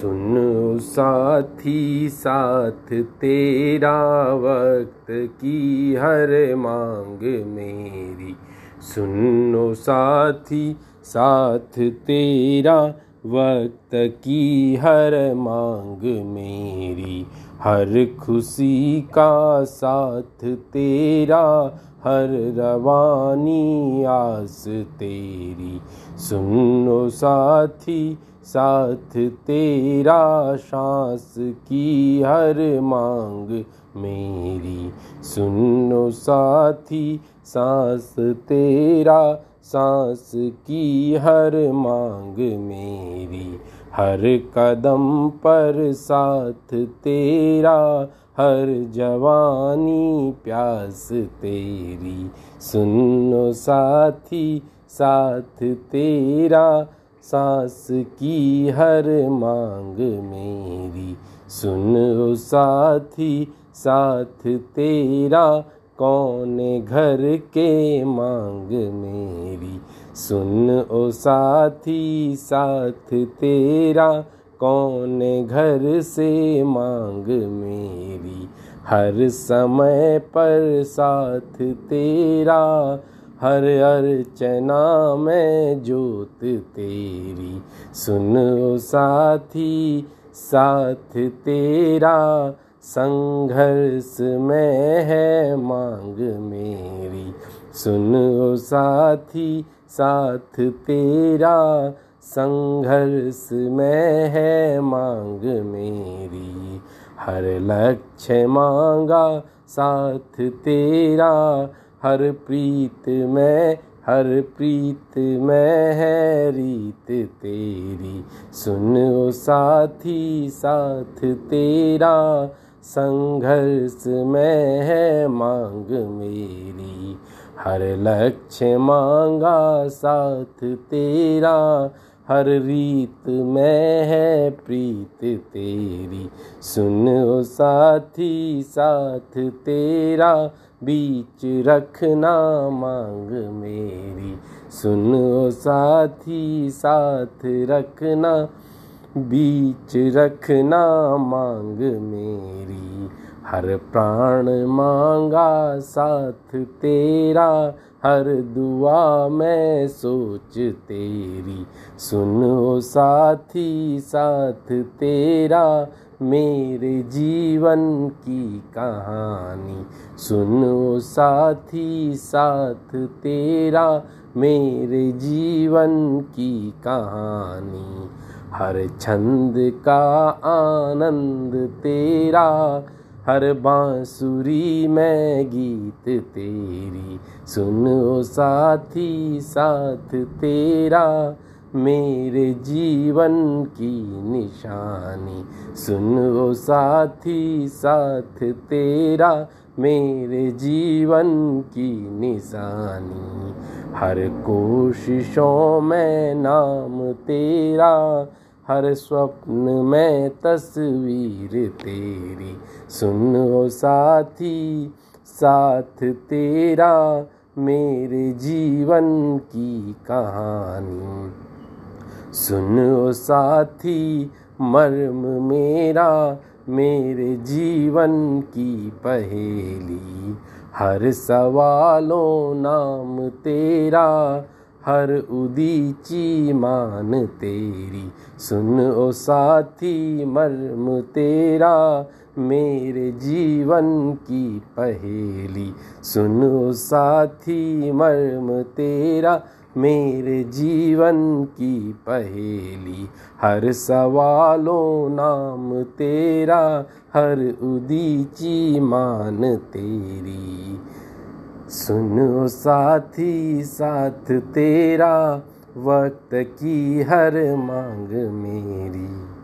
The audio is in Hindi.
सुनो साथी साथ, तेरा वक्त की हर मांग मेरी। सुनो साथी साथ, तेरा वक्त की हर मांग मेरी। हर खुशी का साथ, तेरा हर रवानी आस तेरी। सुनो साथी, साथ तेरा सांस की हर मांग मेरी। सुनो साथी, सांस तेरा सांस की हर मांग मेरी। हर कदम पर साथ तेरा हर जवानी प्यास तेरी। सुनो साथी, साथ तेरा, सांस की हर मांग मेरी। सुनो साथी, साथ तेरा, कौन घर के मांग मेरी। सुन ओ साथी, साथ तेरा कौन घर से मांग मेरी? हर समय पर साथ तेरा, हर अर्चना में जोत तेरी। सुनो साथी, साथ तेरा, संघर्ष में है मांग मेरी। सुनो साथी, साथ तेरा संघर्ष में है मांग मेरी। हर लक्ष्य मांगा साथ तेरा। हर प्रीत में, हर प्रीत में है रीत तेरी। सुनो साथी, साथ तेरा। संघर्ष में है मांग मेरी। हर लक्ष्य मांगा साथ तेरा। हर रीत में है प्रीत तेरी। सुनो साथी, साथ तेरा बीच रखना मांग मेरी। सुनो साथी, साथ रखना, बीच रखना मांग मेरी। हर प्राण मांगा साथ तेरा हर दुआ में सोच तेरी। सुनो साथी, साथ तेरा, मेरे जीवन की कहानी। सुनो साथी, साथ तेरा, मेरे जीवन की कहानी। हर छंद का आनंद तेरा हर बांसुरी में गीत तेरी। सुनो साथी, साथ तेरा, मेरे जीवन की निशानी। सुनो साथी, साथ तेरा, मेरे जीवन की निशानी। हर कोशिशों में नाम तेरा हर स्वप्न में तस्वीर तेरी। सुनो साथी, साथ तेरा मेरे जीवन की कहानी। सुनो साथी, मर्म मेरा मेरे जीवन की पहेली। हर सवालों नाम तेरा हर उदीची मान तेरी। सुन ओ साथी, मर्म तेरा, मेरे जीवन की पहेली। सुन ओ साथी, मर्म तेरा, मेरे जीवन की पहेली। हर सवालों नाम तेरा, हर उदीची मान तेरी। सुनो साथी साथ तेरा वक्त की हर मांग मेरी।